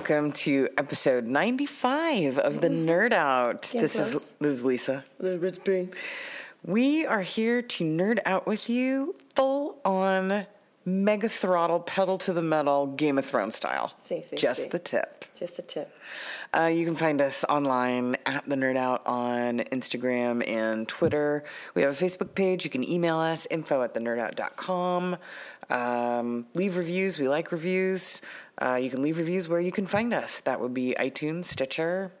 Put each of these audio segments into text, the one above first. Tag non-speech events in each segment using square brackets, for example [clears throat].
Welcome to episode 95 of the Nerd Out. this is this is Lisa. Rich B. We are here to nerd out with you full on mega throttle pedal to the metal Game of Thrones style. See, see, Just see. the tip. Just a tip. Uh, you can find us online at the Nerd Out on Instagram and Twitter. We have a Facebook page. You can email us info at thenerdout.com. Um, leave reviews. We like reviews. Uh, you can leave reviews where you can find us. That would be iTunes, Stitcher.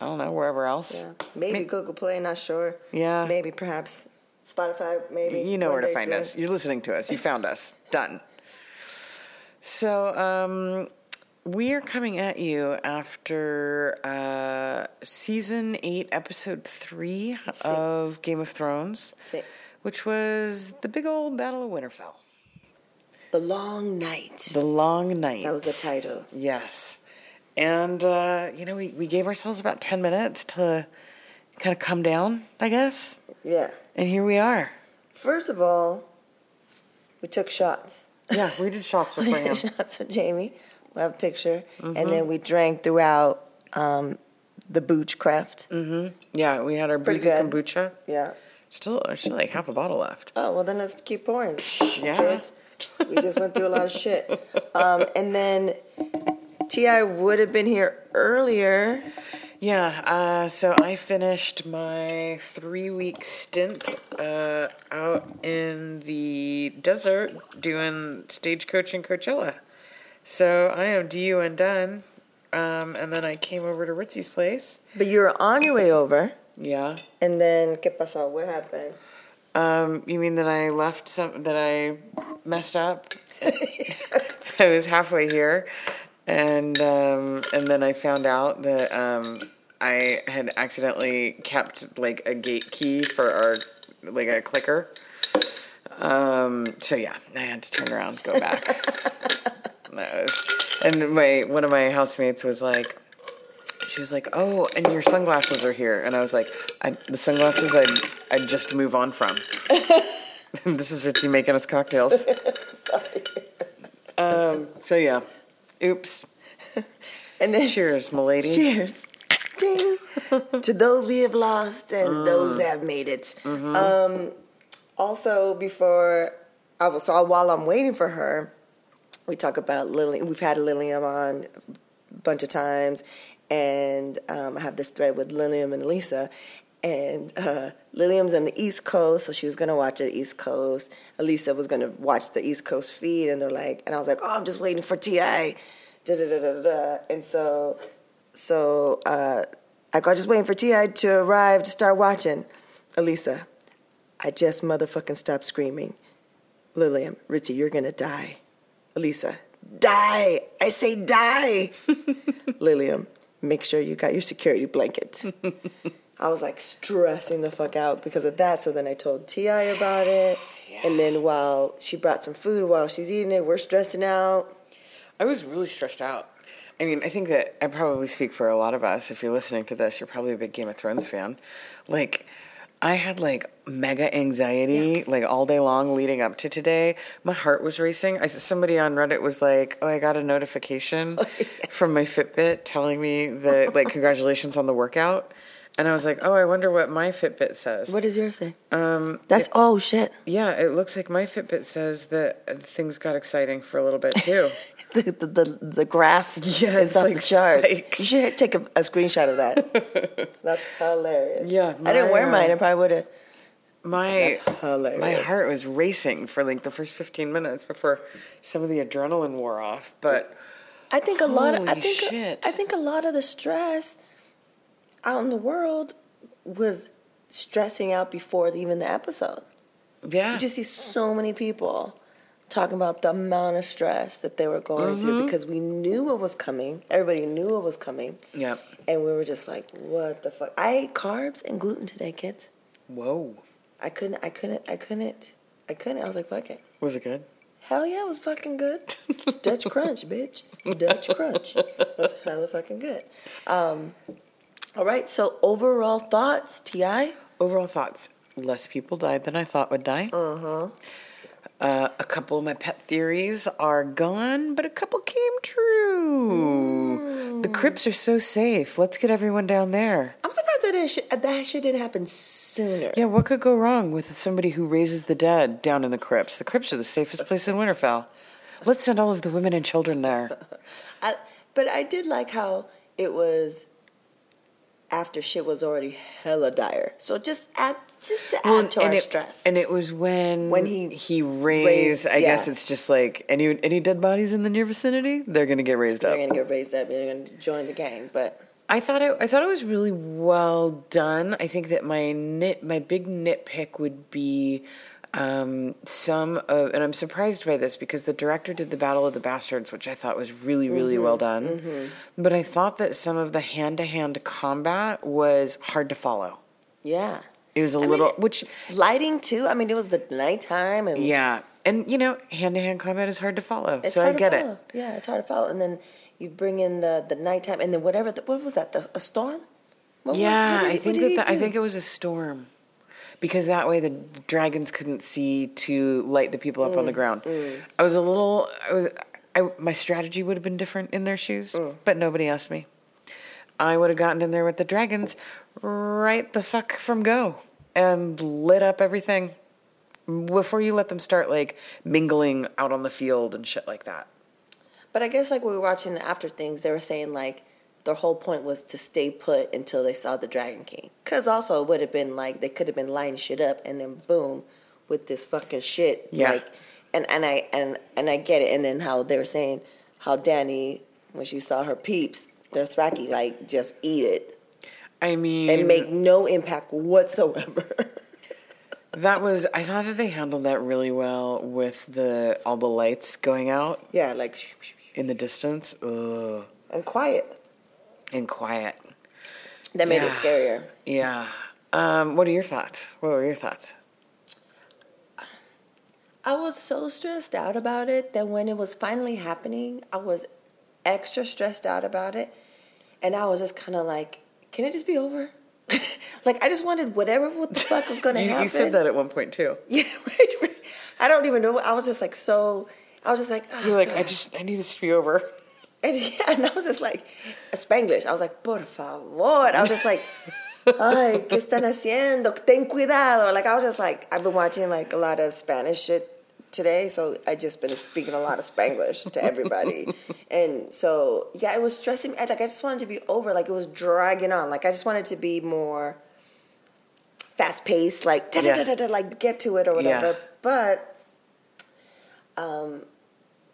I don't know wherever else. Yeah. Maybe Google Play, not sure. Yeah. Maybe perhaps Spotify, maybe. You know where to find soon. us. You're listening to us. You found us. Done. So, um, we are coming at you after uh, season eight, episode three of Game of Thrones, See. which was the big old Battle of Winterfell. The Long Night. The Long Night. That was the title. Yes. And, uh, you know, we, we gave ourselves about 10 minutes to kind of come down, I guess. Yeah. And here we are. First of all, we took shots. Yeah, we did shots [laughs] beforehand. shots with Jamie. We have a picture. Mm-hmm. And then we drank throughout um, the Boochcraft. Mm-hmm. Yeah, we had our pretty boozy good. kombucha. Yeah. Still, actually, like half a bottle left. Oh, well, then let's keep pouring. Yeah. Kids. We just went through a lot of shit. Um, and then T.I. would have been here earlier. Yeah, uh, so I finished my three week stint uh, out in the desert doing stagecoach in Coachella. So I am due and done. Um, and then I came over to Ritzy's place. But you were on your way over. Yeah. And then, ¿qué pasó? What happened? Um, you mean that I left some, that I messed up? [laughs] I was halfway here, and um, and then I found out that um, I had accidentally kept like a gate key for our like a clicker. Um, so yeah, I had to turn around, go back. [laughs] That was- and my one of my housemates was like, she was like, "Oh, and your sunglasses are here," and I was like, I, "The sunglasses I I just move on from." [laughs] this is Ritzy making us cocktails. [laughs] um. So yeah, oops. [laughs] And then, Cheers, milady. cheers. Ding. to those we have lost and those that have made it. Um, also, before, I was, so while I'm waiting for her, we talk about Lily. We've had Lilium on a bunch of times, and um, I have this thread with Lilium and Elisa. And uh, Lilium's on the East Coast, so she was gonna watch the East Coast. Elisa was gonna watch the East Coast feed, and they're like, and I was like, oh, I'm just waiting for Ti. Da da da da da. And so, so uh, I got just waiting for Ti to arrive to start watching. Elisa, I just motherfucking stopped screaming. Lilium, Ritzy, you're gonna die. Elisa, die! I say die! [laughs] Lilium, make sure you got your security blanket. [laughs] I was like stressing the fuck out because of that. So then I told Ti about it, and then while she brought some food while she's eating it, we're stressing out. I was really stressed out. I mean, I think that I probably speak for a lot of us. If you're listening to this, you're probably a big Game of Thrones fan. Like, I had like mega anxiety like all day long leading up to today. My heart was racing. I somebody on Reddit was like, "Oh, I got a notification [laughs] from my Fitbit telling me that like congratulations on the workout." And I was like, "Oh, I wonder what my Fitbit says." What does yours say? Um, That's oh shit. yeah, it looks like my Fitbit says that things got exciting for a little bit too. [laughs] The, the, the, the graph [laughs] Yeah, is off like the charts. spikes. You should take a, a screenshot of that. [laughs] That's hilarious. Yeah, I didn't wear mine. I probably would have. My That's hilarious. my heart was racing for like the first 15 minutes before some of the adrenaline wore off, but I think a lot. Of, I think shit. I think a lot of the stress out in the world was stressing out before even the episode. yeah. You just see so many people talking about the amount of stress that they were going Mm-hmm. through because we knew it was coming. Everybody knew it was coming. Yep. And we were just like, what the fuck? I ate carbs and gluten today, kids. Whoa. I couldn't, I couldn't, I couldn't, I couldn't. I was like, fuck it. Was it good? Hell yeah, it was fucking good. [laughs] Dutch Crunch, bitch. Dutch Crunch. It was hella fucking good. Um, all right, so overall thoughts, T.I.? Overall thoughts. Less people died than I thought would die. Uh-huh. Uh, a couple of my pet theories are gone, but a couple came true. Ooh, the crypts are so safe. Let's get everyone down there. I'm surprised that that shit didn't happen sooner. Yeah, what could go wrong with somebody who raises the dead down in the crypts? The crypts are the safest place in Winterfell. Let's send all of the women and children there. [laughs] I, but I did like how it was after shit was already hella dire. So just add just to add to and our it, stress. And it was when When he he raised. raised- I guess it's just like any any dead bodies in the near vicinity, they're gonna get raised up. they're gonna get raised up. They're gonna join the gang. But I thought it. I thought it was really well done. I think that my nit, my big nitpick would be um, some of, and I'm surprised by this because the director did the Battle of the Bastards, which I thought was really, really well done. But I thought that some of the hand-to-hand combat was hard to follow. yeah, It was a little, it- which lighting too. I mean, it was the nighttime and yeah, and you know, hand-to-hand combat is hard to follow, so I get to it. Yeah, it's hard to follow. And then you bring in the the nighttime, and then whatever. The, what was that? The, a storm? What was- Yeah, what did I think that the, I think it was a storm, because that way the dragons couldn't see to light the people up on the Mm, ground. I was a little, I was, I, my strategy would have been different in their shoes, Mm. but nobody asked me. I would have gotten in there with the dragons, right the fuck from go, and lit up everything before you let them start like mingling out on the field and shit like that. But I guess like we were watching the after things, they were saying like their whole point was to stay put until they saw the Dragon King. Cause also it would have been like they could have been lining shit up, and then boom, with this fucking shit. Yeah. Like, and and I and and I get it. And then how they were saying how Danny when she saw her peeps, Dothraki like just eat it I mean, and make no impact whatsoever. [laughs] That was I thought that they handled that really well with the all the lights going out yeah, like in the distance. Ugh. and quiet. And quiet. That made it scarier. Yeah. Um, what are your thoughts? What were your thoughts? I was so stressed out about it that when it was finally happening, I was extra stressed out about it. And I was just kind of like, can it just be over? [laughs] like, I just wanted whatever what the fuck was going to happen. you said that at one point too. [laughs] Yeah. I don't even know. I was just like, so, I was just like, oh, You're like, I just I need this to be over. And, [laughs] yeah, and I was just like, Spanglish. I was like, por favor. I was just like, ay, ¿qué están haciendo? Ten cuidado. Like, I was just like, I've been watching like a lot of Spanish shit today, so I just been speaking a lot of Spanglish to everybody. [laughs] and so, yeah, it was stressing me. Like, I just wanted to be over. Like, it was dragging on. Like, I just wanted to be more fast paced, like, da, da, da, da, da, like, get to it or whatever. Yeah. But, um,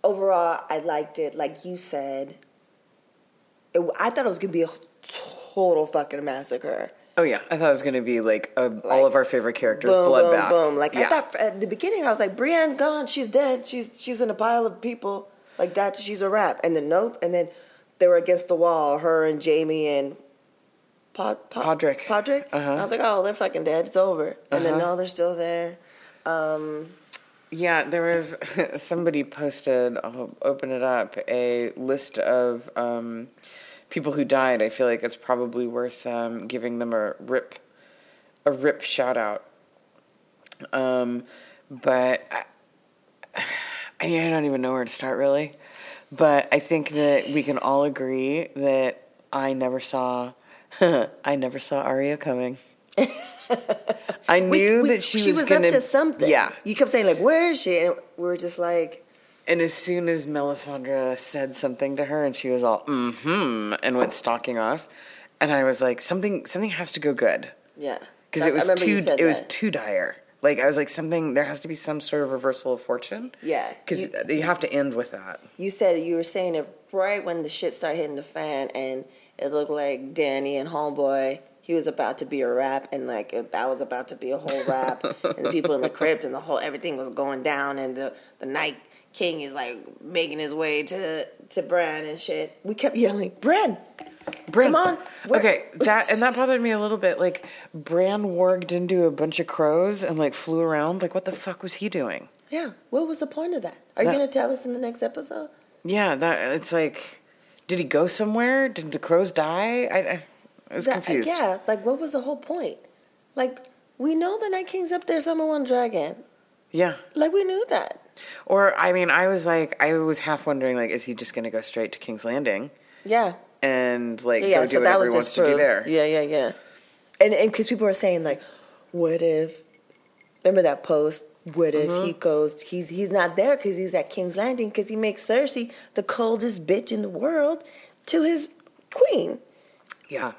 overall, I liked it. Like you said, it, I thought it was gonna be a total fucking massacre. Oh yeah, I thought it was gonna be like, a, all of our favorite characters Boom, boom, bloodbath. boom. Like I thought at the beginning, I was like, Brienne gone. She's dead. She's she's in a pile of people. Like that. She's a wrap. And then nope. And then they were against the wall. Her and Jaime and. Pod, Pod, Podrick. Podrick. Uh-huh. I was like, oh, they're fucking dead. It's over. And then Uh-huh. no, they're still there. Yeah, there was [laughs] somebody posted. I'll open it up. A list of um, people who died. I feel like it's probably worth um, giving them a rip, a rip shout out. Um, but I, [sighs] I don't even know where to start really. But I think that we can all agree that I never saw, [laughs] I never saw Arya coming. I knew we- that she, was, was gonna, up to something. Yeah, You kept saying like, "Where is she?" And we were just like, And as soon as Melisandre said something to her, and she was all mm-hmm, and went stalking off, and I was like, something, something has to go good "Yeah," because it was too, it was too dire. Like I was like, something there has to be some sort of reversal of fortune. Yeah, because you- you, have to end with that. you said you were saying it right when the shit started hitting the fan, and it looked like Danny and Homeboy. He was about to be a rap, and like that was about to be a whole rap, and the people in the [laughs] crypt, and the whole everything was going down, and the the Night King is like making his way to to Bran and shit. We kept yelling, "Bran, Bran, Come on, okay, that and that bothered me a little bit. Like Bran warged into a bunch of crows and like flew around. Like what the fuck was he doing? yeah." What was the point of that? Are you gonna tell us in the next episode? Yeah, that it's like, did he go somewhere? Did the crows die? I, I, I was That- confused. Yeah, like what was the whole point? Like we know the Night King's up there, someone one dragon. yeah. Like we knew that. Or I mean, I was like, I was half wondering, like, is he just going to go straight to King's Landing Yeah. and like Yeah, go do so that whatever was he wants to do there? Yeah, yeah, yeah. And and because people were saying like, what if? Remember that post? What if Mm-hmm. he goes? He's he's not there because he's at King's Landing because he makes Cersei the coldest bitch in the world to his queen. Yeah.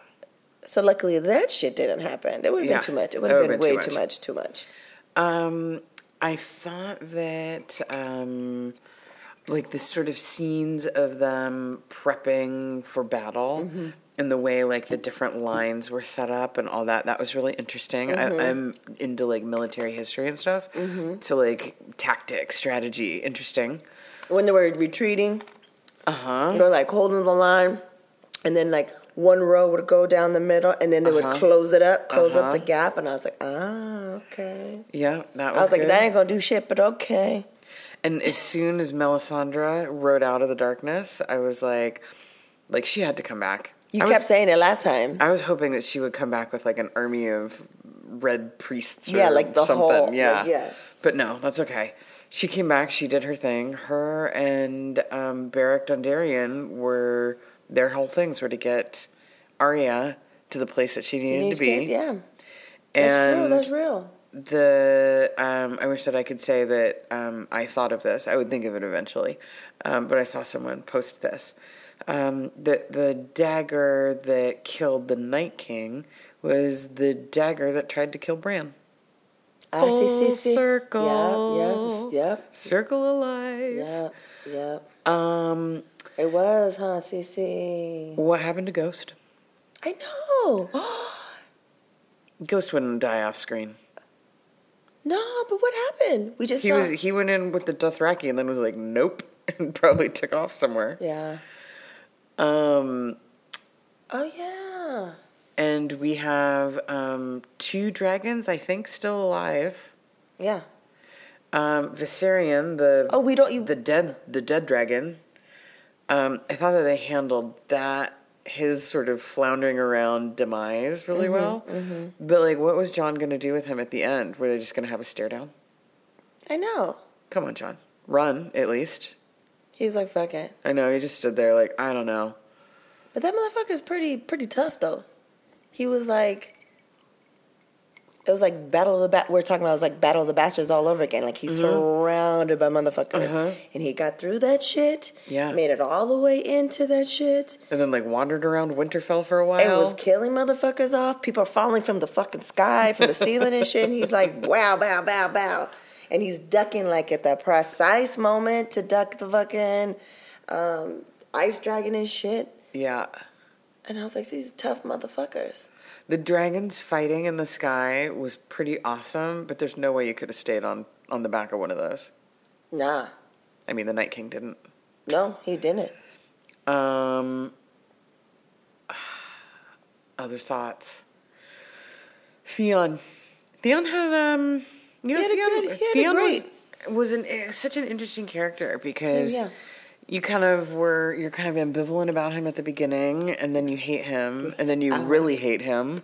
So luckily that shit didn't happen. It would have Yeah, been too much. It would have been, would've way been too too much. Too much. Um, I thought that um, like the sort of scenes of them prepping for battle Mm-hmm. and the way like the different lines were set up and all that that was really interesting. Mm-hmm. I, I'm into like military history and stuff, so like tactics, strategy, interesting. When they were retreating, Uh huh. you know, like holding the line, and then like one row would go down the middle, and then they would Uh-huh. close it up, close up the Uh-huh. gap, and I was like, ah, okay. Yeah, that was. I was like, that ain't gonna do shit, but okay. And as soon as Melisandre rode out of the darkness, I was like, like she had to come back. You I kept was, saying it last time. I was hoping that she would come back with like an army of red priests. Or Yeah, like the something. whole- like, yeah, yeah. But no, that's okay. She came back. She did her thing. Her and um, Beric Dondarrion were their whole things were to get Arya to the place that she needed Teenage to be. kid, yeah, that's and true. That's real. the um, I wish that I could say that um, I thought of this. I would think of it eventually, um, but I saw someone post this. Um, that the dagger that killed the Night King was the dagger that tried to kill Bran. I see, see, Full see. circle. Yep, yep, Circle alive. yep, yep. Um, It was, huh, Cece? what happened to Ghost? I know. [gasps] Ghost wouldn't die off screen. no, but what happened? We just He saw. was he went in with the Dothraki and then was like, nope, [laughs] and probably took off somewhere. yeah. Um, Oh yeah. and we have um, two dragons, I think, still alive. Yeah. Um, Viserion, the Oh, we don't. You, the dead the dead dragon. Um, I thought that they handled that his sort of floundering around demise really Mm-hmm, well. But like, what was Jon going to do with him at the end? Were they just going to have a stare down? I know. Come on, Jon, run at least. He's like, fuck it. I know he just stood there like I don't know. But that motherfucker's pretty pretty tough though. He was like it was like Battle of the Bat. We're talking about it was like Battle of the Bastards all over again. Like he's surrounded by motherfuckers, Uh-huh. and he got through that shit. Yeah. made it all the way into that shit. And then like wandered around Winterfell for a while. And was killing motherfuckers off. People are falling from the fucking sky, from the ceiling and shit. And he's like, [laughs] wow, bow, bow, bow. And he's ducking like at the precise moment to duck the fucking um, ice dragon and shit. yeah. And I was like, these tough motherfuckers. The dragons fighting in the sky was pretty awesome, but there's no way you could have stayed on on the back of one of those. Nah, I mean, the Night King didn't. no, he didn't. Um, other thoughts. Theon. Theon had um, you know, He had a Theon, good- he had a Theon great- was was an eh, such an interesting character because Yeah. You kind of were you're kind of ambivalent about him at the beginning, and then you hate him, and then you Uh-huh. really hate him,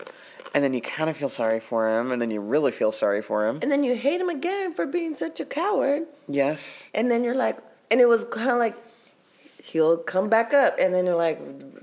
and then you kind of feel sorry for him, and then you really feel sorry for him. And then you hate him again for being such a coward. Yes. And then you're like, and it was kind of like, he'll come back up. And then you're like,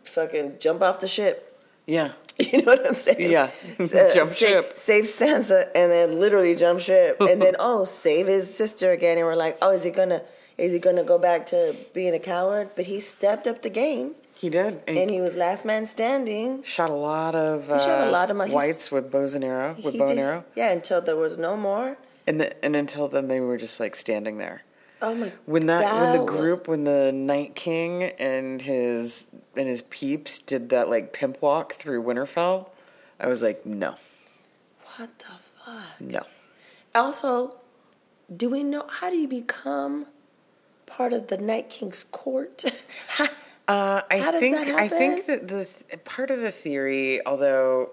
fucking jump off the ship. Yeah. [laughs] You know what I'm saying? Yeah. [laughs] Uh, [laughs] Jump save, ship. Save Sansa and then literally jump ship. and then, oh, save his sister again. And we're like, oh, is he gonna, is he gonna go back to being a coward? But he stepped up the game He did. And, and he was last man standing. shot a lot of uh, shot a lot of he's- whites with bows and arrow with bow and arrow. Yeah, until there was no more. And the, and until then they were just like standing there. Oh my When that when the group when the Night King and his and his peeps did that like pimp walk through Winterfell, I was like, no, What the fuck? no. Also, do we know how do you become part of the Night King's court? [laughs] How- Uh, I How does think that I think that the th- part of the theory, although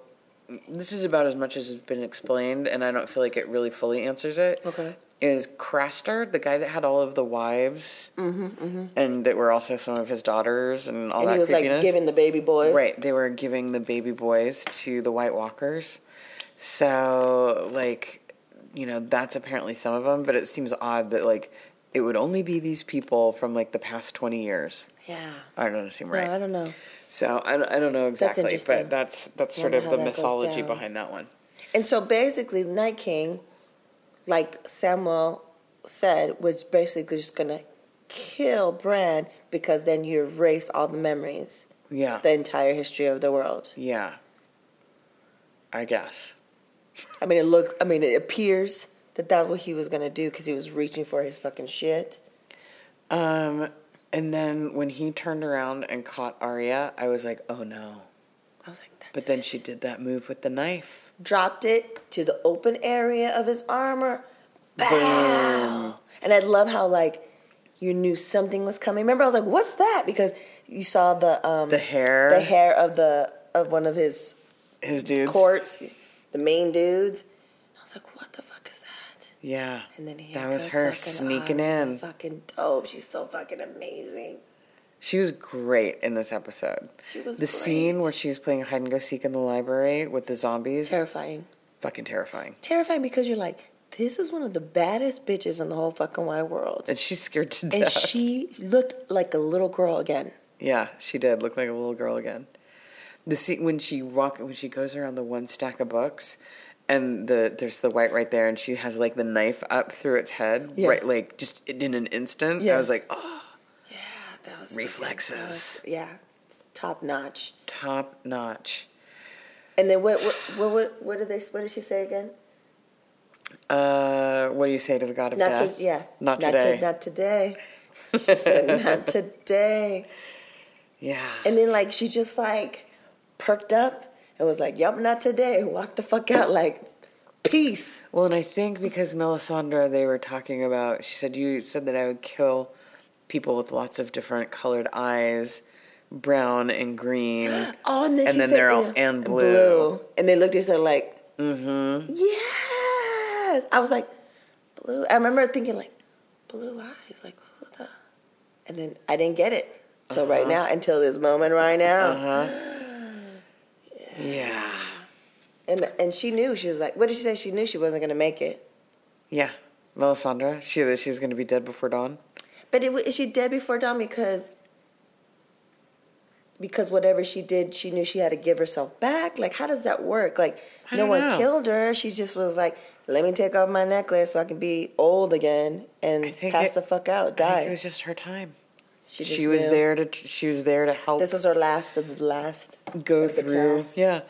this is about as much as has been explained, and I don't feel like it really fully answers it. Okay. Is Craster the guy that had all of the wives, and that were also some of his daughters and all Mm-hmm, and that he was creepiness? like giving the baby boys. Right, they were giving the baby boys to the White Walkers. So, like, you know, that's apparently some of them, but it seems odd that, like, it would only be these people from like the past 20 years. Yeah. I don't seem right. No, I don't know. So I, don't- I don't know exactly, interesting. but that's that's sort of the mythology behind that one. And so basically, Night King, like Samwell said, was basically just gonna kill Bran because then you erase all the memories, Yeah, the entire history of the world. yeah. I guess. I mean, it looks. I mean, it appears that that's what he was gonna do because he was reaching for his fucking shit. Um, and then when he turned around and caught Arya, I was like, oh no. I was like, that's But then she did that move with the knife. dropped it to the open area of his armor. Bow. And I love how like you knew something was coming. Remember, I was like, "What's that?" Because you saw the um The hair. the hair of the of one of his His dudes. courts, the main dudes. I was like, "What the fuck that?" Yeah. And then he that was her sneaking in. Fucking dope. She's so fucking amazing. She was great in this episode. She was the scene where she was playing hide and go seek in the library with the zombies. Terrifying. fucking terrifying. Terrifying because you're like, this is one of the baddest bitches in the whole fucking wide world. And she's scared to death. And she looked like a little girl again. Yeah, she did look like a little girl again. The scene when she walk when she goes around the one stack of books, and the there's the white right there, and she has like the knife up through its head, Yeah. right, like just in an instant. Yeah. I was like, oh, Yeah, that was Reflexes. that was- yeah, top notch. top notch. And then what? What? What? What, what did they? What did she say again? Uh, what do you say to the god of Not death? to. Yeah. not Not, today. to, not today. She said, "Not [laughs] today." yeah, And then like she just like perked up and was like, "Yup, not today." Walk the fuck out like, peace. Well, and I think because Melisandre, they were talking about. She said you said that I would kill people with lots of different colored eyes, brown and green. [gasps] Oh, and then And then said, they're all- yeah, and blue. And they looked at each other like, Mm-hmm. yes. I was like, blue. I remember thinking like, blue eyes, like who the? And then I didn't get it. So right now, until this moment right now, Uh-huh. [gasps] [gasps] Yeah. and and she knew she was like, what did she say? She knew she wasn't gonna make it. Yeah. Melisandre, she that she's going to be dead before dawn. But it, is she dead before dawn because? Because whatever she did, she knew she had to give herself back. Like, how does that work? Like, I no one know. killed her. She just was like, "Let me take off my necklace so I can be old again and pass it- the fuck out, die." it was just her time. She She, was knew. there to she was there to help This was her last of the last. go through. Yeah.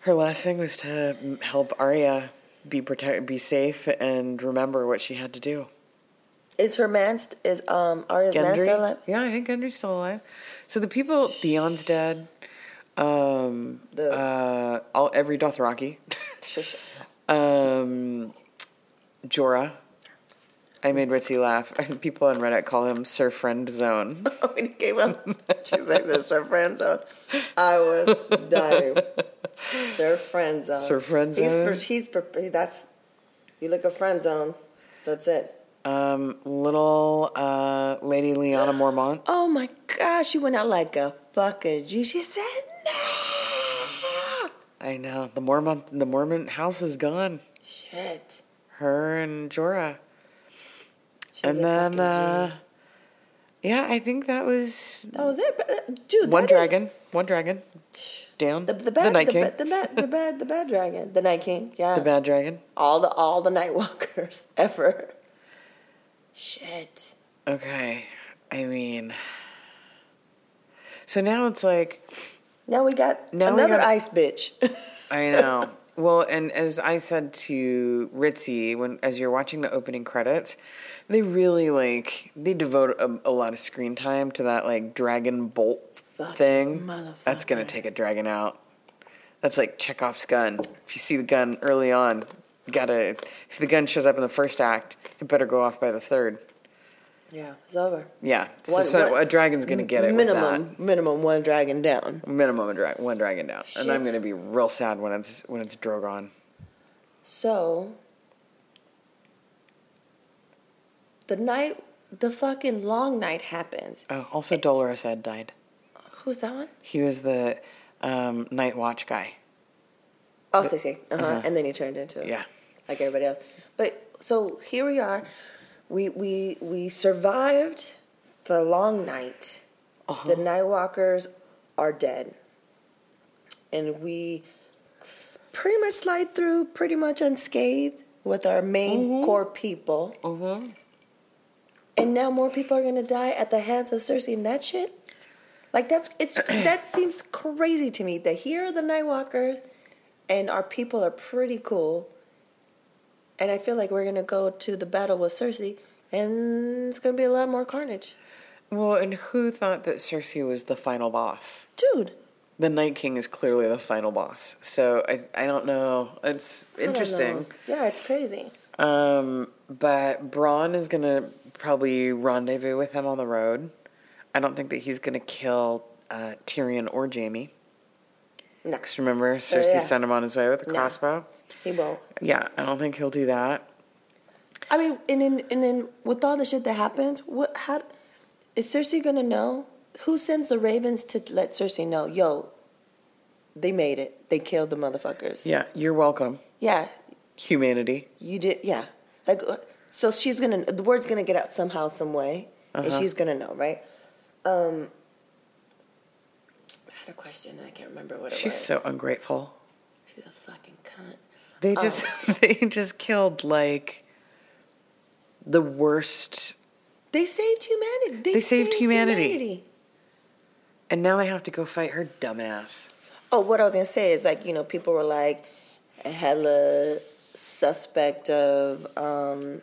Her last thing was to help Arya be protect be safe and remember what she had to do. Is her man st- is um Arya's man Gendry? still alive? Yeah, I think Gendry's still alive. So the people, Theon's dead. Um, The- uh, all every Dothraki. [laughs] Um, Jorah. I made Ritzy laugh. I [laughs] think people on Reddit call him Sir Friend Zone. [laughs] when he came up, [laughs] she's like, "There's her friend zone." I was dying. Sir friend zone. Sir friend He's zone? for, he's for, that's you look a friend zone. That's it. Um, little uh, Lady Lyanna Mormont. [gasps] Oh my gosh, she went out like a fucking G. She said, "No." I know the Mormont. The Mormont house is gone. Shit. Her and Jorah. And then, uh, yeah, I think that was that was it, but, uh, dude. one that is- dragon. One dragon. Down. The, the bad, Night the, King. bad, the bad, the bad, the bad dragon, the Night King. Yeah, the bad dragon. all the all the Night Walkers [laughs] ever. Shit. Okay. I mean, so now it's like Now we got Now we another got- ice bitch. [laughs] I know. well, and as I said to Ritzy when as you're watching the opening credits, they really like they devote a, a lot of screen time to that like dragon bolt thing. That's gonna take a dragon out. That's like Chekhov's gun. If you see the gun early on, you gotta. If the gun shows up in the first act, it better go off by the third. yeah, it's over. Yeah, so, One- so one- a dragon's gonna get it. Minimum, minimum one dragon down. Minimum a dra- one dragon down, and I'm gonna be real sad when it's when it's Drogon. So the night, the fucking long night happens. Oh, also Dolorous Ed died. Who's that one? He was the um, night watch guy. Oh, see, see. Uh-huh. Uh-huh. And then he turned into Yeah. like everybody else. But so here we are. we we we survived the long night. Uh-huh. The Nightwalkers are dead, and we pretty much slide through pretty much unscathed with our main Mm-hmm. core people. And now more people are gonna die at the hands of Cersei and that shit. Like that's it's [clears throat] that seems crazy to me. That here are the Nightwalkers, and our people are pretty cool. And I feel like we're gonna go to the battle with Cersei, and it's gonna be a lot more carnage, Well, and who thought that Cersei was the final boss? dude. The Night King is clearly the final boss. So I I don't know. It's interesting. know. Yeah, it's crazy. Um, but Bronn is gonna probably rendezvous with him on the road. I don't think that he's gonna kill uh, Tyrion or Jaime. No, remember, Cersei yeah. sent him on his way with a No. crossbow. he won't. Yeah, I don't think he'll do that. I mean, and then and then with all the shit that happened, what? How is Cersei gonna know? Who sends the ravens to let Cersei know? Yo, they made it. They killed the motherfuckers. Yeah, you're welcome, Yeah, humanity. you did. Yeah, like uh, so she's gonna the word's gonna get out somehow, some way, and Uh-huh. she's gonna know, right? Um, I had a question and I can't remember what it She's was. She's so ungrateful. she's a fucking cunt. They just [laughs] they just killed like the worst, They saved humanity. They, They saved humanity. and now I have to go fight her dumbass. Oh, what I was gonna say is like you know people were like hella suspect of um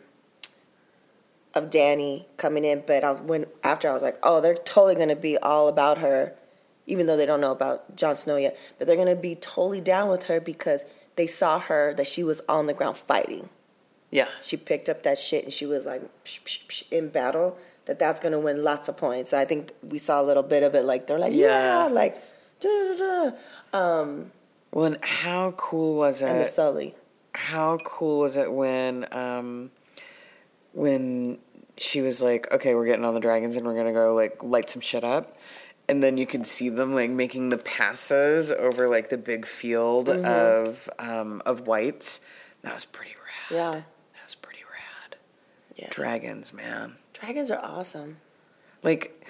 of Danny coming in, but I, when after I was like, oh, they're totally gonna be all about her, even though they don't know about Jon Snow yet, but they're gonna be totally down with her because they saw her that she was on the ground fighting. Yeah, She picked up that shit and she was like psh, psh, psh, in battle. That that's gonna win lots of points. I think we saw a little bit of it. Like they're like, yeah, Yeah. like da da da. Um, Well, and how cool was it? and the? Sully. How cool was it when um when she was like, "Okay, we're getting on the dragons and we're gonna go like light some shit up," and then you could see them like making the passes over like the big field of um of whites. That was pretty rad. Yeah, That was pretty rad. yeah. Dragons, man. Dragons are awesome. Like,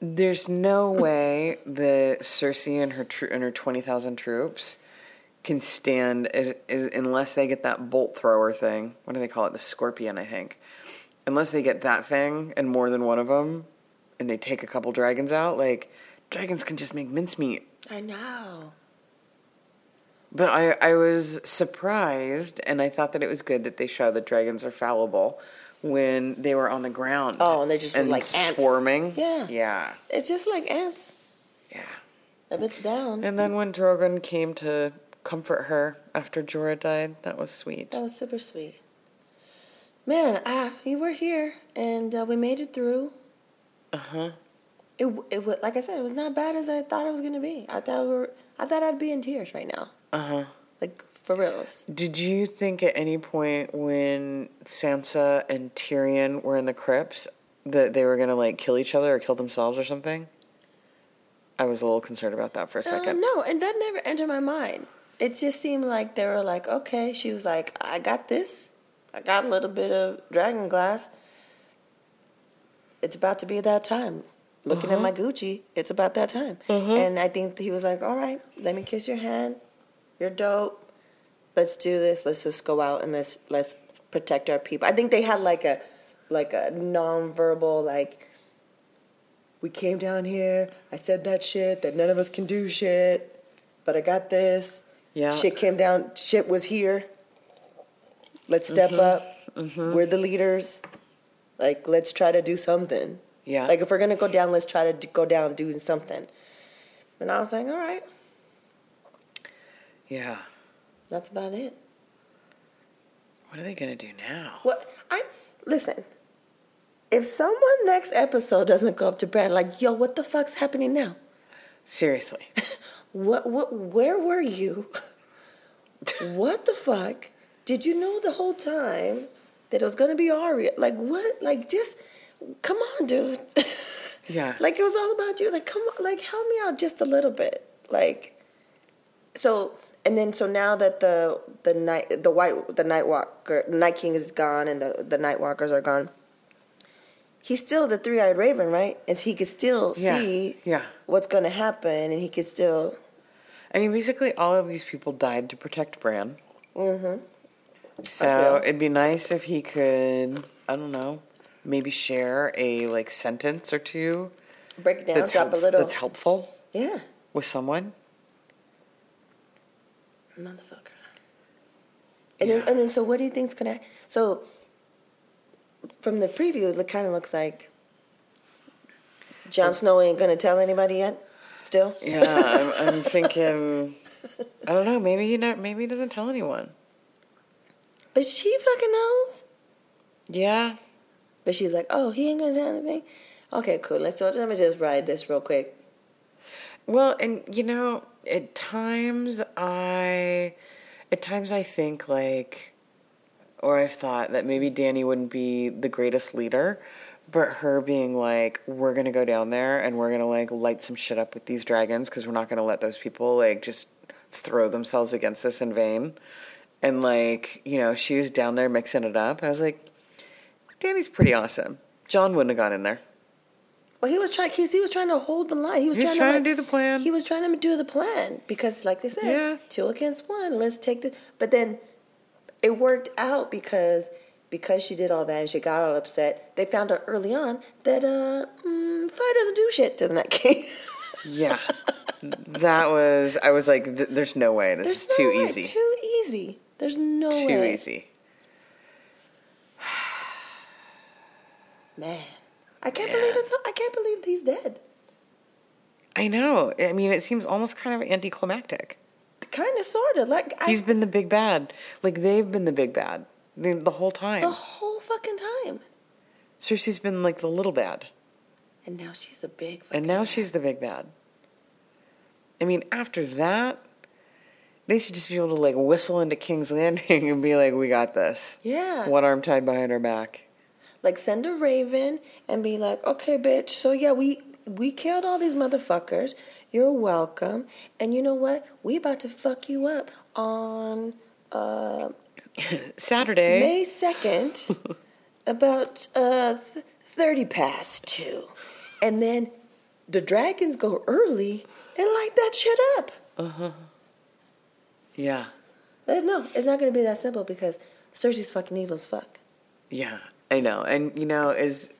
there's no way that Cersei and her tro- and her twenty thousand troops can stand as, as, unless they get that bolt thrower thing. What do they call it? The scorpion, I think. Unless they get that thing and more than one of them, and they take a couple dragons out, like dragons can just make mincemeat. I know. But I, I was surprised, and I thought that it was good that they show that dragons are fallible when they were on the ground. Oh, and they just and like ants. swarming. Yeah. yeah, It's just like ants. yeah. If it's down, And then when Drogon came to comfort her after Jorah died, that was sweet. that was super sweet. Man, ah, you were here, and uh, we made it through. Uh huh. It, it wa- like I said, it was not bad as I thought it was gonna be. I thought we were, I thought I'd be in tears right now, Uh huh. like for reals. Did you think at any point when Sansa and Tyrion were in the crypts that they were gonna like kill each other or kill themselves or something? I was a little concerned about that for a Uh, second. no, and that never entered my mind. It just seemed like they were like, okay. She was like, I got this. I got a little bit of dragon glass. It's about to be that time. Looking at uh-huh. my Gucci, it's about that time. Mm-hmm. And I think he was like, all right, let me kiss your hand. You're dope. Let's do this. Let's just go out and let's let's protect our people. I think they had like a like a nonverbal like we came down here. I said that shit that none of us can do shit, but I got this. Yeah. Shit came down. Shit was here. Let's step Mm-hmm. up. We're the leaders. Like, let's try to do something. Yeah. Like, if we're gonna go down, let's try to go down doing something. And I was like, all right, Yeah. that's about it. What are they gonna do now? What I listen. If someone next episode doesn't go up to Bran like, yo, what the fuck's happening now? Seriously. [laughs] What what where were you? what the fuck? Did you know the whole time that it was gonna be Arya? Like what? Like just come on, dude. [laughs] Yeah. like it was all about you. Like come on, like help me out just a little bit. Like so and then so now that the the night the white the night walker the night king is gone and the the night walkers are gone he's still the three-eyed raven, right? And he could still Yeah, see yeah. what's going to happen, and he could still. I mean, basically, all of these people died to protect Bran. Mm-hmm. So it'd be nice if he could, I don't know, maybe share a like sentence or two Break it down, drop help- a little. that's helpful yeah, with someone. motherfucker. And then, Yeah. and then, so what do you think's gonna? So, from the preview, it kind of looks like Jon Snow ain't gonna tell anybody yet. Still, Yeah, I'm, I'm thinking. I don't know. Maybe you know. Maybe he doesn't tell anyone. but she fucking knows. Yeah. But she's like, oh, he ain't gonna tell anything. Okay, cool. Let's so let me just ride this real quick. Well, and you know, at times I, at times I think like, or I've thought that maybe Danny wouldn't be the greatest leader, but her being like, we're gonna go down there and we're gonna like light some shit up with these dragons because we're not gonna let those people like just throw themselves against us in vain. And like, you know, she was down there mixing it up. I was like, Danny's pretty awesome. Jon wouldn't have gone in there. Well, he was trying. He, he was trying to hold the line. He was He was trying, trying to, to do the plan. He was trying to do the plan because, like they said, Yeah. two against one. Let's take the. But then it worked out because because she did all that and she got all upset. They found out early on that uh, mm, fire doesn't do shit to the Night King. [laughs] Yeah. that was, I was like, th- there's no way. This There's is no too way. easy. Too easy. There's no Too way. easy. [sighs] Man, I can't believe it's. I can't believe he's dead. I know. I mean, it seems almost kind of anticlimactic. Kind of, sort of. Like I, He's been the big bad. Like, they've been the big bad the, the whole time. the whole fucking time, Cersei's been like the little bad. and now she's a big. Fucking And now she's the big bad. I mean, after that, they should just be able to like whistle into King's Landing [laughs] and be like, we got this. Yeah. One arm tied behind her back. like send a raven and be like, okay, bitch. So yeah, we we killed all these motherfuckers. You're welcome. And you know what? We about to fuck you up on uh, [laughs] Saturday. May second, [laughs] about uh, th- thirty past two, and then the dragons go early and light that shit up. Uh huh. Yeah. Uh, No, it's not gonna be that simple because Cersei's fucking evil as fuck. Yeah, I know. And, you know, as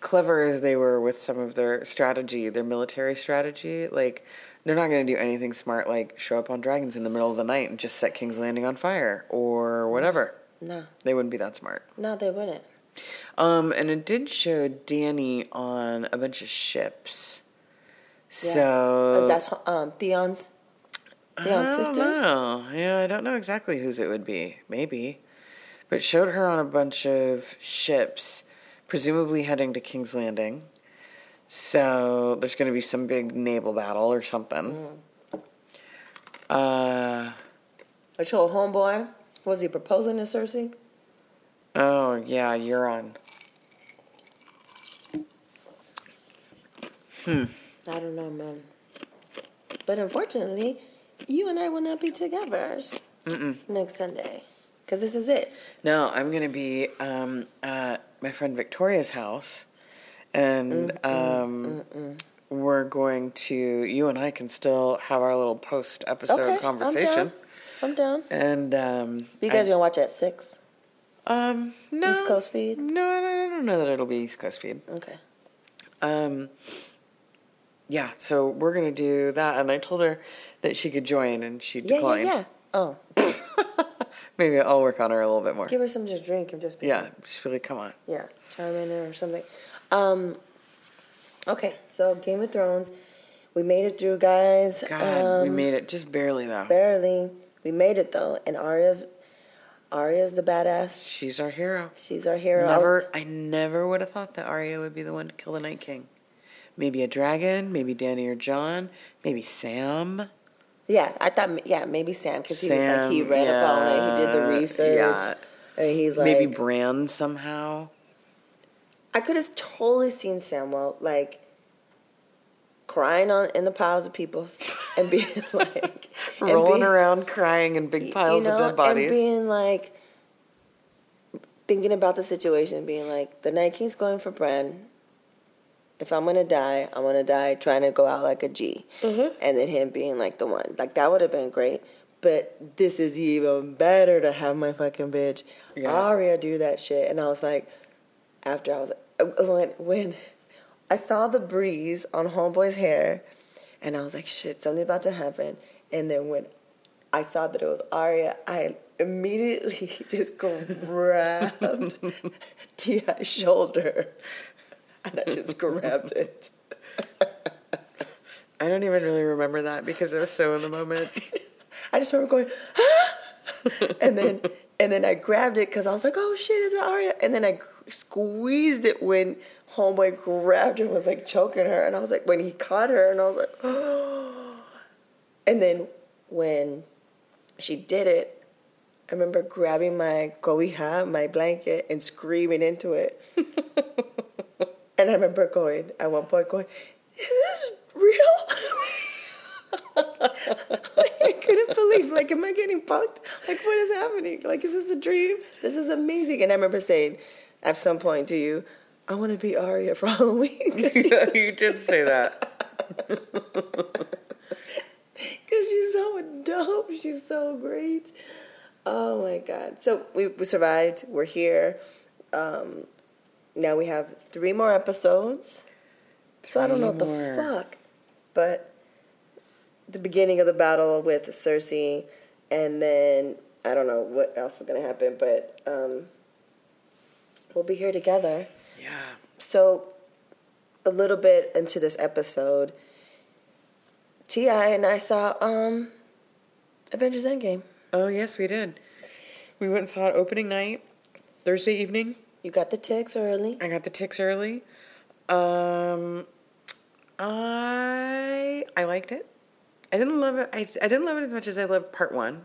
clever as they were with some of their strategy, their military strategy, like, they're not going to do anything smart like show up on dragons in the middle of the night and just set King's Landing on fire or whatever. No, They wouldn't be that smart. no, they wouldn't. Um, and it did show Danny on a bunch of ships. Yeah. So Uh, that's um Theon's Theon's I don't sisters. know. Yeah, I don't know exactly whose it would be. Maybe. But showed her on a bunch of ships, presumably heading to King's Landing. So there's going to be some big naval battle or something. Mm. Uh, I told homeboy, was he proposing to Cersei? oh, yeah, you're on. Hmm. I don't know, man. But unfortunately, you and I will not be together next Sunday. Because this is it. No, I'm going to be um, at my friend Victoria's house. And um, we're going to, you and I can still have our little post episode okay, conversation. I'm down. I'm down. And um, You guys I- gonna watch at 6? um, no, East Coast feed? No, I don't- know that it'll be East Coast feed. Okay. Um, yeah, so we're gonna do that, and I told her that she could join, and she Yeah, declined. yeah, yeah. Oh, [laughs] [laughs] Maybe I'll work on her a little bit more. give her some to drink and just be Yeah, just really come on. Yeah, chime in or something. Um, okay, so Game of Thrones, we made it through, guys. God, we Um, made it just barely though. barely. We made it though, and Arya's Arya's the badass. She's our hero. She's our hero. Never, I never would have thought that Arya would be the one to kill the Night King. Maybe a dragon, maybe Danny or Jon, maybe Sam. Yeah, I thought yeah maybe Sam because he was like he read up on it, he did the research, yeah. and he's like maybe Bran somehow. I could have totally seen Samwell like crying on in the piles of people [laughs] and being [laughs] like and Rolling being- around crying in big piles you know, of dead bodies. and being like thinking about the situation, being like, the Night King's going for Bran. If I'm gonna die, I'm gonna die trying to go out like a G. Mm-hmm. and then him being like the one. Like that would have been great. But this is even better to have my fucking bitch Yeah. Arya do that shit. And I was like, after I was uh, when when I saw the breeze on Homeboy's hair, and I was like, shit, something about to happen. And then when I saw that it was Arya, I immediately [laughs] just grabbed [laughs] Ti's shoulder, [laughs] and I just grabbed it. I don't even really remember that because I was so in the moment. [laughs] I just remember going, ah! and then and then I grabbed it because I was like, oh shit, it's Arya!" And then I squeezed it when homeboy grabbed her and was like choking her, and I was like, when he caught her, and I was like, oh. [gasps] And then when she did it, I remember grabbing my cobija, my blanket, and screaming into it. [laughs] and I remember going at one point, going, is this real? [laughs] like I couldn't believe, like, am I getting punked? Like, what is happening? Like, is this a dream? This is amazing. And I remember saying at some point to you, I want to be Arya for [laughs] Halloween because [laughs] you did say that. Because she's so dope. She's so great. Oh my god! So we, we survived. We're here. Um, now we have three more episodes. So I don't know what the fuck, but the beginning of the battle with Cersei, and then I don't know what else is gonna happen, but um, we'll be here together. Yeah. So, a little bit into this episode, Ti and I saw um, Avengers Endgame. Oh yes, we did. We went and saw it opening night, Thursday evening. You got the ticks early. I got the ticks early. Um, I I liked it. I didn't love it. I I didn't love it as much as I loved part one.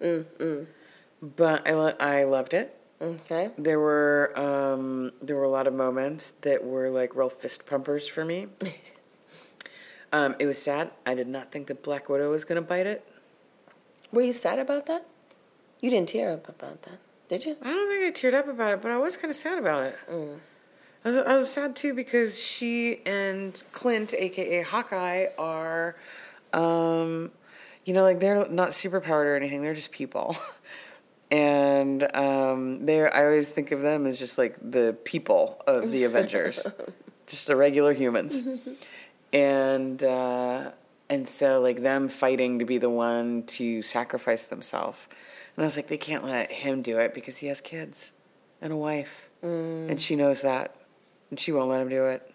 Mm, mm. But I lo- I loved it. Okay. There were um, there were a lot of moments that were like real fist pumpers for me. [laughs] um, it was sad. I did not think that Black Widow was going to bite it. Were you sad about that? You didn't tear up about that, did you? I don't think I teared up about it, but I was kind of sad about it. Mm. I was, I was sad too because she and Clint, aka Hawkeye, are, um, you know, like they're not superpowered or anything. They're just people, [laughs] and um, they're. I always think of them as just like the people of the Avengers, [laughs] just the regular humans, and uh, and so like them fighting to be the one to sacrifice themselves. And I was like, they can't let him do it because he has kids and a wife, and she knows that, and she won't let him do it.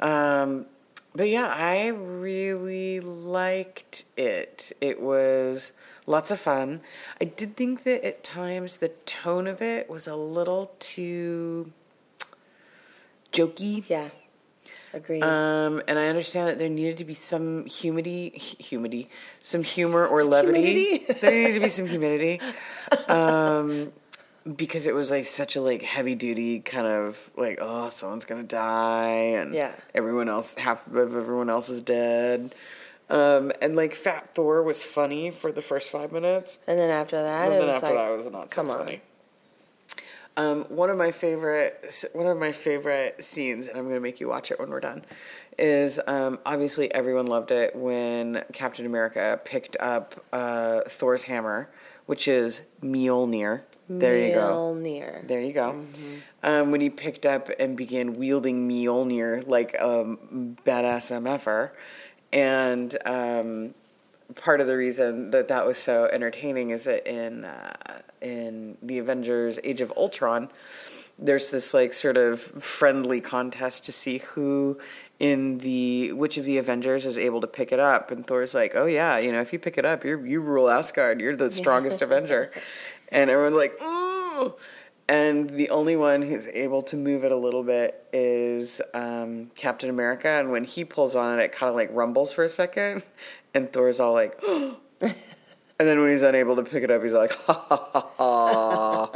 Um, but yeah, I really liked it. It was lots of fun. I did think that at times the tone of it was a little too jokey. Yeah. Agreed. Um, and I understand that there needed to be some humidity, humidity, some humor or levity. There needed to be some humidity, um, because it was like such a like heavy duty kind of like oh someone's gonna die and Yeah. everyone else half of everyone else is dead. Um, and like Fat Thor was funny for the first five minutes, and then after that, and it then was after like, that it was not so come on. Um, one of my favorite, one of my favorite scenes, and I'm going to make you watch it when we're done, is um, obviously everyone loved it when Captain America picked up uh, Thor's hammer, which is Mjolnir. There you go. Mjolnir. There you go. Um, when he picked up and began wielding Mjolnir like a badass MFer. And um, part of the reason that that was so entertaining is that in uh, in the Avengers: Age of Ultron, there's this like sort of friendly contest to see who in the which of the Avengers is able to pick it up. And Thor's like, "Oh yeah, you know, if you pick it up, you you rule Asgard. You're the strongest Avenger." [laughs] And everyone's like, "Ooh." And the only one who's able to move it a little bit is um, Captain America. And when he pulls on it, it kind of like rumbles for a second. And Thor's all like, [gasps] and then when he's unable to pick it up, he's like, [laughs] ha ha ha ha.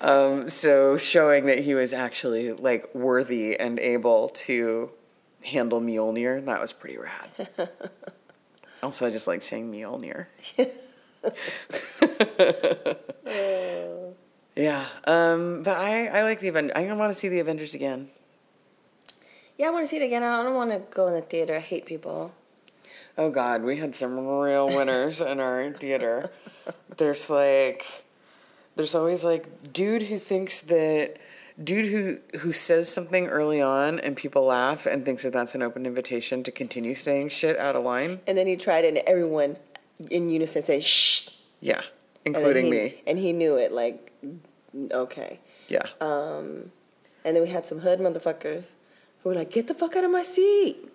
um, so showing that he was actually like worthy and able to handle Mjolnir, that was pretty rad. [laughs] also, I just like saying Mjolnir. [laughs] Yeah. Um, but I, I like the Avengers. I want to see the Avengers again. Yeah, I want to see it again. I don't want to go in the theater. I hate people. Oh God, we had some real winners in our theater. There's like, there's always like dude who thinks that dude who who says something early on and people laugh and thinks that that's an open invitation to continue saying shit out of line. And then he tried it, and everyone in unison said, shh. Yeah, And including he- me. And he knew it, like, okay. Yeah. Um, and then we had some hood motherfuckers who were like, get the fuck out of my seat.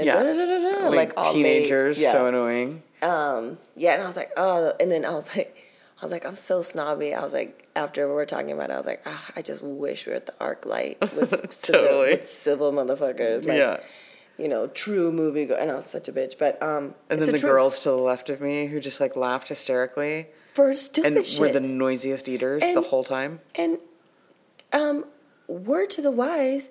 And yeah. Like, all teenagers, made- yeah. so annoying. Um, yeah, and I was like, oh, and then I was like, I was like, I'm so snobby. I was like, after we were talking about it, I was like, ah, I just wish we were at the ArcLight [laughs] with, civil, Totally. with civil motherfuckers. Like, Yeah. You know, true movie. Go- and I was such a bitch. But, um, And then the girls to the left of me who just like laughed hysterically For stupid and shit. were the noisiest eaters the whole time. And um, word to the wise,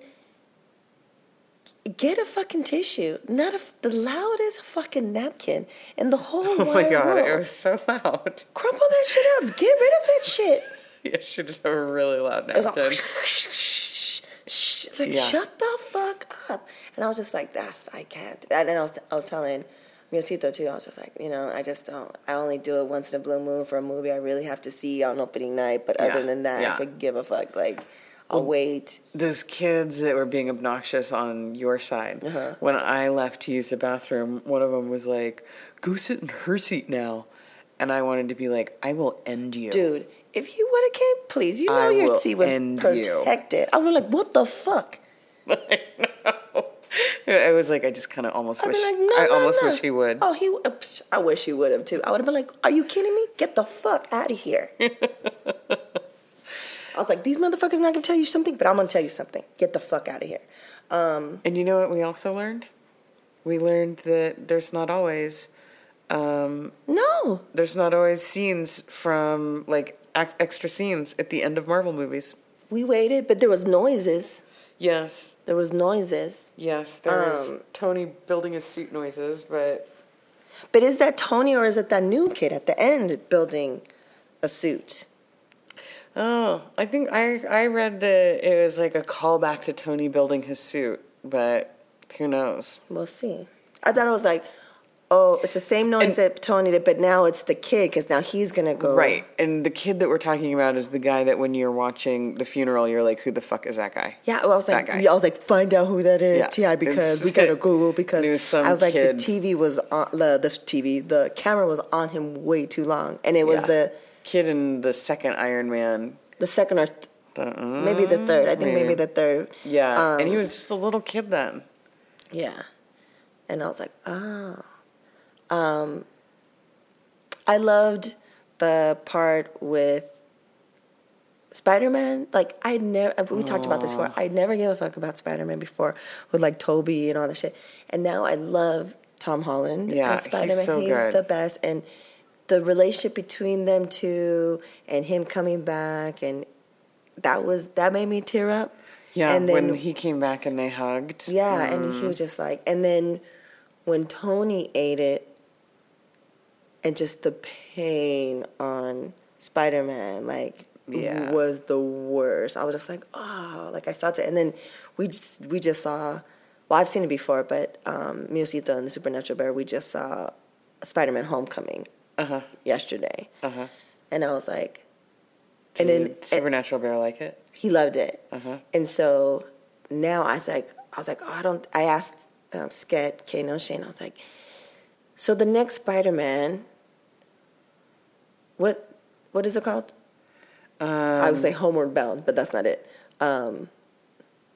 get a fucking tissue, not a the loudest fucking napkin in the whole [laughs] Oh my god, world. it was so loud. Crumple that shit up. Get rid of that shit. [laughs] Yeah, she did have a really loud It was like, napkin. [laughs] like Yeah. shut the fuck up. And I was just like, that's I can't. And then I was I was telling Miosito too. I was just like, you know, I just don't. I only do it once in a blue moon for a movie I really have to see on opening night. But other Yeah, than that, yeah. I could give a fuck. Like, I'll wait. Those kids that were being obnoxious on your side. Uh-huh. When I left to use the bathroom, one of them was like, "Go sit in her seat now," and I wanted to be like, "I will end you." Dude, if you would have came, please, you know I your seat was end you. protected. I was like, what the fuck? [laughs] I know. I was like, I just kind of almost I'd wish. like, no, I no, almost no. wish he would. Oh, he. I wish he would have too. I would have been like, "Are you kidding me? Get the fuck out of here!" [laughs] I was like, "These motherfuckers not gonna tell you something, but I'm gonna tell you something. Get the fuck out of here." Um, And you know what we also learned? We learned that there's not always um, no, there's not always scenes from like extra scenes at the end of Marvel movies. we waited, but there was noises. Yes, There was noises. yes, there was Um, Tony building his suit noises, but But is that Tony or is it that new kid at the end building a suit? Oh, I think I I read that it was like a callback to Tony building his suit, but who knows? We'll see. I thought it was like, oh, it's the same noise And- that Tony did, but now it's the kid because now he's gonna go. Right, and the kid that we're talking about is the guy that when you're watching the funeral, you're like, who the fuck is that guy? Yeah, well, I was like, guy. yeah, I was like, find out who that is, Yeah. Ti, because [laughs] we gotta Google because It was some I was like, kid. the TV was on the this TV, the camera was on him way too long, and it was Yeah. the Kid in the second Iron Man. the second or th- The, uh, maybe the third. I think maybe, maybe. the third. Yeah, and he Um, was just a little kid then. Yeah. And I was like, oh. Um, I loved the part with Spider Man. Like, I never, we talked about this before. I never gave a fuck about Spider Man before with like Tobey and all that shit. And now I love Tom Holland Yeah, as Spider Man. so he's the best. And the relationship between them two and him coming back and that was that made me tear up. Yeah, and then when he came back and they hugged. yeah, and Mm. he was just like, and then when Tony ate it, and just the pain on Spider Man, like, Yeah. was the worst. I was just like, oh, like I felt it. And then we just, we just saw, well, I've seen it before, but um, Miosito and the Supernatural Bear, we just saw Spider Man Homecoming Uh huh. yesterday, Uh huh. and I was like, and then Did Supernatural Bear like it? he loved it. Uh-huh. And so now I was like, I was like, oh, I don't. I asked um, Sket, Kano, Shane. I was like, so the next Spider Man, what, what is it called? Um, I would say Homeward Bound, but that's not it. Um,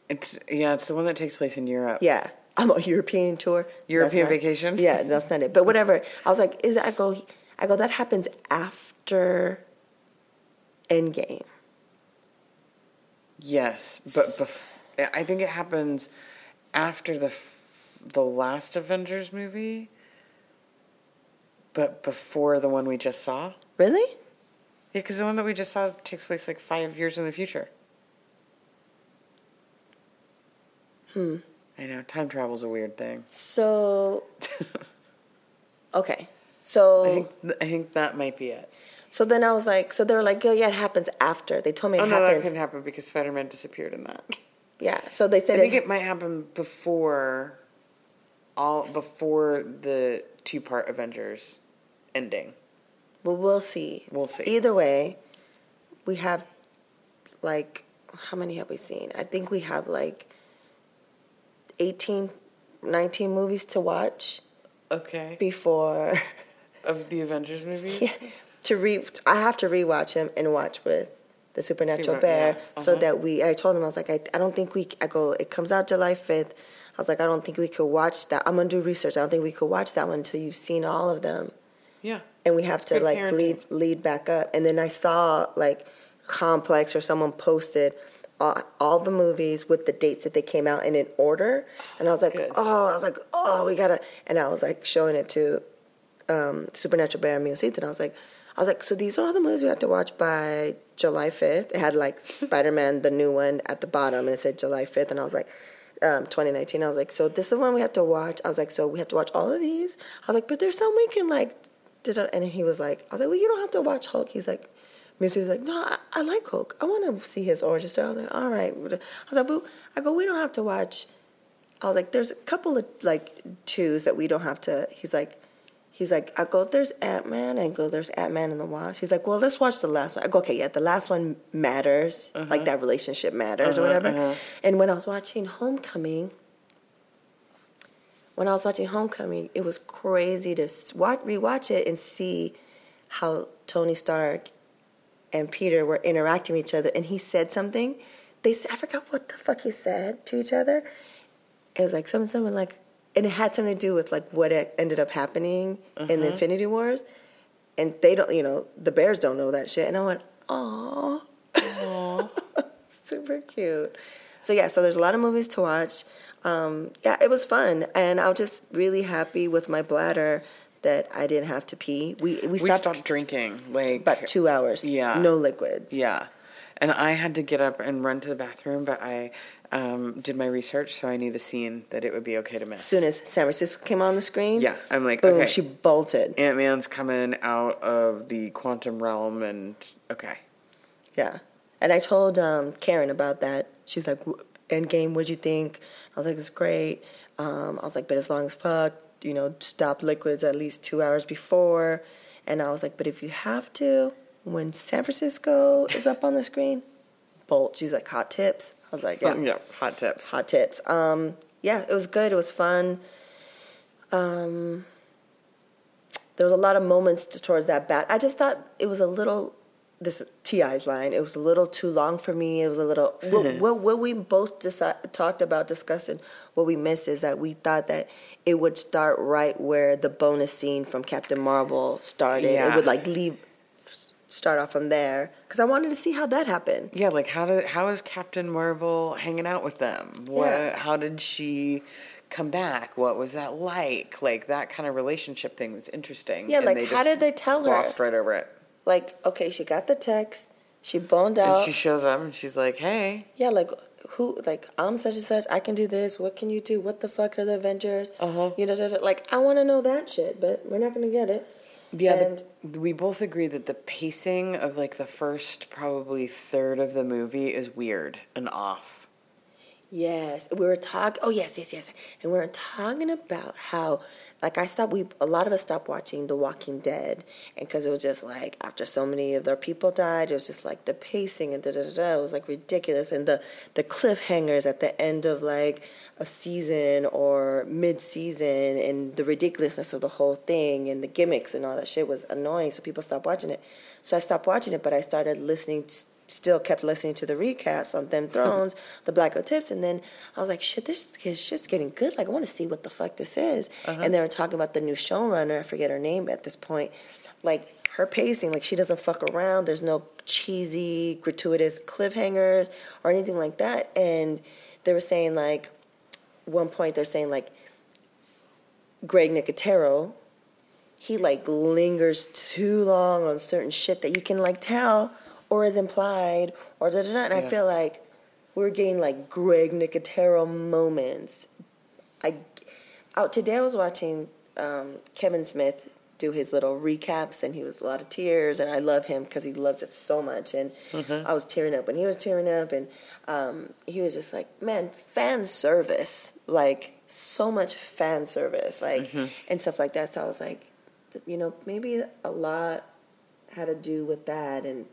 it's yeah, it's the one that takes place in Europe. yeah, I'm a European tour. European not- vacation? Yeah, that's not it. But whatever. I was like, is that go, I go. That happens after Endgame. Yes, but bef- I think it happens after the f- the last Avengers movie, but before the one we just saw. Really? Yeah, because the one that we just saw takes place like five years in the future. Hmm. I know time travel's a weird thing. So, [laughs] okay. So I think I think that might be it. So then I was like, so they were like, oh yeah, it happens after. They told me it Oh no, that couldn't happen because Spider Man disappeared in that. [laughs] yeah. So they said I think it, it might happen before all before the two part Avengers ending. well, we'll see. We'll see. Either way, we have like how many have we seen? I think we have like 18, 19 movies to watch Okay. before [laughs] Of the Avengers movies? Yeah, to re I have to rewatch him and watch with the Supernatural Super- Bear yeah, so uh-huh. that we. I told him I was like I, I don't think we. I go. It comes out July fifth. I was like I don't think we could watch that. I'm gonna do research. I don't think we could watch that one until you've seen all of them, Yeah. and we have to like parenting. lead lead back up. And then I saw like Complex or someone posted. All, all the movies with the dates that they came out in in order, and I was like, good. oh, I was like, oh, we gotta, and I was like showing it to um, Supernatural Bear and Miocito, and I was like, I was like, so these are all the movies we have to watch by July fifth. It had like Spider Man, the new one, at the bottom, and it said July fifth, and I was like, um, 2019. I was like, so this is the one we have to watch. I was like, so we have to watch all of these. I was like, but there's some we can like, did and he was like, I was like, well, you don't have to watch Hulk. He's like. Missy was like, no, I, I like Hulk. I want to see his origin story. I was like, all right. I was like, boo. I go, we don't have to watch I was like, there's a couple of like twos that we don't have to. He's like, he's like, I go, there's Ant Man, and go, there's Ant Man and the Wasp. He's like, well, let's watch the last one. I go, okay, yeah, the last one matters, like that relationship matters or Uh-huh, whatever. uh-huh. And when I was watching Homecoming, when I was watching Homecoming, it was crazy to watch, rewatch it and see how Tony Stark and Peter were interacting with each other, and he said something. They said, I forgot what the fuck he said to each other. It was like something, something like, and it had something to do with like what ended up happening in the Infinity Wars, and they don't, you know, the Bears don't know that shit. And I went, oh, [laughs] super cute. So yeah, so there's a lot of movies to watch. Um, yeah, it was fun, and I was just really happy with my bladder that I didn't have to pee. We we We stopped, stopped drinking like about two hours. Yeah. no liquids. Yeah. And I had to get up and run to the bathroom, but I um, did my research, so I knew the scene that it would be okay to miss. As soon as San Francisco came on the screen, Yeah, I'm like, boom, okay. she bolted. Ant Man's coming out of the quantum realm, and okay. Yeah. And I told um, Karen about that. She's like, "W- Endgame, what'd you think? I was like, it's great. Um, I was like, but as long as fuck, you know, stop liquids at least two hours before. And I was like, but if you have to, when San Francisco is up on the screen, bolt. She's like, hot tips. I was like, yeah, yeah, hot tips. hot tips. Um, yeah, it was good. It was fun. Um, there was a lot of moments to, towards that bat. I just thought it was a little. This Ti's line. It was a little too long for me. It was a little. what, [laughs] what, what we both deci- talked about discussing. What we missed is that we thought that it would start right where the bonus scene from Captain Marvel started. It would like leave, start off from there because I wanted to see how that happened. Yeah, like how did how is Captain Marvel hanging out with them? What? Yeah. How did she come back? What was that like? Like that kind of relationship thing was interesting. Yeah, and like, how did they tell her? glossed right over it. Like, okay, she got the text. She boned out. And she shows up and she's like, "Hey, Yeah, like who? Like I'm such and such. I can do this. What can you do? What the fuck are the Avengers? Uh-huh. You know, da, da, da. like I want to know that shit, but we're not gonna get it. Yeah, and the, we both agree that the pacing of like the first probably third of the movie is weird and off. Yes, we were talking. Oh yes, yes, yes, and we were talking about how, like I stopped. We a lot of us stopped watching The Walking Dead, and because it was just like after so many of their people died, it was just like the pacing and da da da. da it was like ridiculous, and the the cliffhangers at the end of like a season or mid season and the ridiculousness of the whole thing and the gimmicks and all that shit was annoying. So people stopped watching it. So I stopped watching it, but I started listening. Still kept listening to the recaps on Them hmm. Thrones, the Black Tips, and then I was like, shit, this is shit's getting good. Like I want to see what the fuck this is. Uh-huh. And they were talking about the new showrunner. I forget her name at this point. Like her pacing, like she doesn't fuck around. There's no cheesy, gratuitous cliffhangers or anything like that. And they were saying like one point they're saying like Greg Nicotero, he like lingers too long on certain shit that you can like tell or is implied or da da da. And I feel like we're getting like Greg Nicotero moments. I out today I was watching um, Kevin Smith do his little recaps, and he was a lot of tears, and I love him because he loves it so much, and I was tearing up when he was tearing up, and um, he was just like, man, fan service, like so much fan service, like and stuff like that. So I was like, you know, maybe a lot had to do with that, and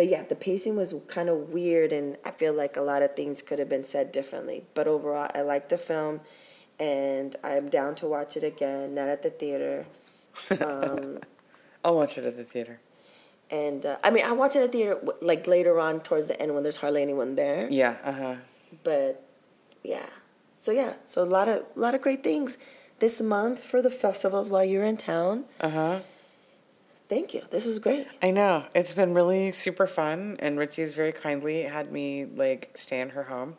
but yeah, the pacing was kind of weird, and I feel like a lot of things could have been said differently. But overall, I like the film, and I'm down to watch it again, not at the theater. Um, [laughs] I'll watch it at the theater. and uh, I mean, I watch it at the theater like later on towards the end when there's hardly anyone there. Yeah. Uh huh. But yeah, so yeah, so a lot of a lot of great things this month for the festivals while you're in town. Uh huh. Thank you. This was great. I know. It's been really super fun, and Ritzy's very kindly had me like stay in her home,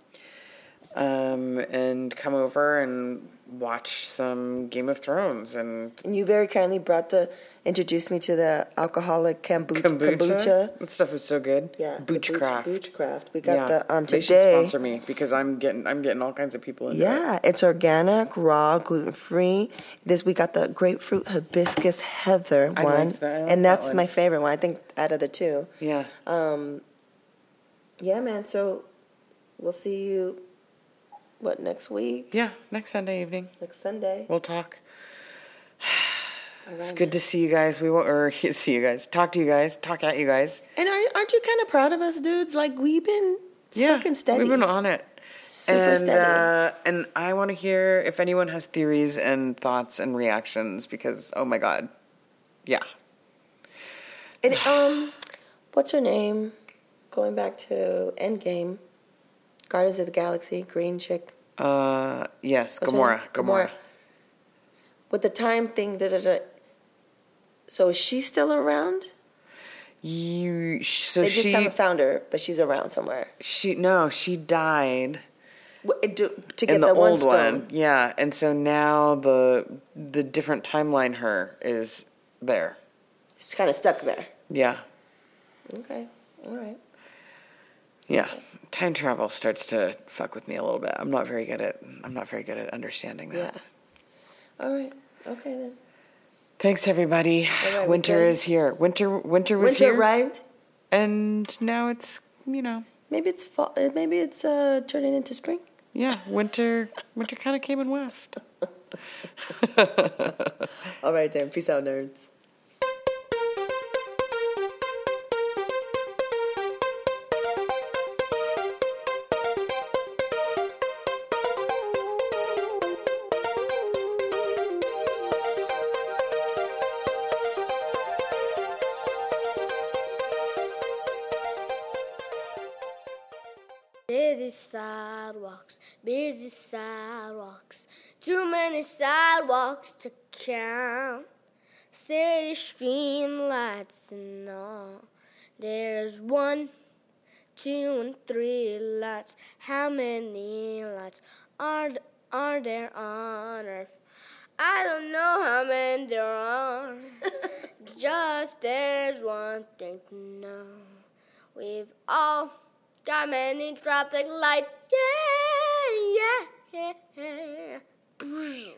um, and come over and watch some Game of Thrones and And you very kindly brought the introduced me to the alcoholic kombucha. kombucha. kombucha. That stuff was so good. Yeah, Boochcraft. Boochcraft. We got yeah. the um They should today. sponsor me because I'm getting I'm getting all kinds of people in. Yeah, it's organic, raw, gluten free. This we got the grapefruit hibiscus heather I one, that. And that that's one. my favorite one. I think out of the two. Yeah. Um. Yeah, man. So we'll see you. What next week? Yeah. Next Sunday evening, Next Sunday. we'll talk. [sighs] It's good to see you guys. We will, or [laughs] see you guys. Talk to you guys. Talk at you guys. And are, aren't you kind of proud of us, dudes? Like we've been fucking steady. We've been on it. Super and, steady. Uh, and I want to hear if anyone has theories and thoughts and reactions because, oh my God. Yeah. And um, what's her name? Going back to Endgame, Guardians of the Galaxy, green chick. Uh, yes, her Gamora. Gamora. With the time thing, da da da. So is she still around? You, so they just she, haven't found her, but she's around somewhere. she, no, she died do- To get in the, the, one old stone. one. Yeah. And so now the, the different timeline her is there. She's kind of stuck there. Yeah. Okay, all right. Yeah. Time travel starts to fuck with me a little bit. I'm not very good at, I'm not very good at understanding that. Yeah. All right. Okay then. Thanks everybody. Right, winter is here. Winter winter was here. Winter here. arrived. And now it's you know, Maybe it's fall. uh, Maybe it's uh, turning into spring. yeah, winter [laughs] winter kinda came and weft. All right then. Peace out, nerds. To count. City streamlights and all. There's one, two, and three lights. How many lights are are there on Earth? I don't know how many there are. [laughs] Just there's one thing to know. We've all got many traffic lights. Yeah, yeah, yeah.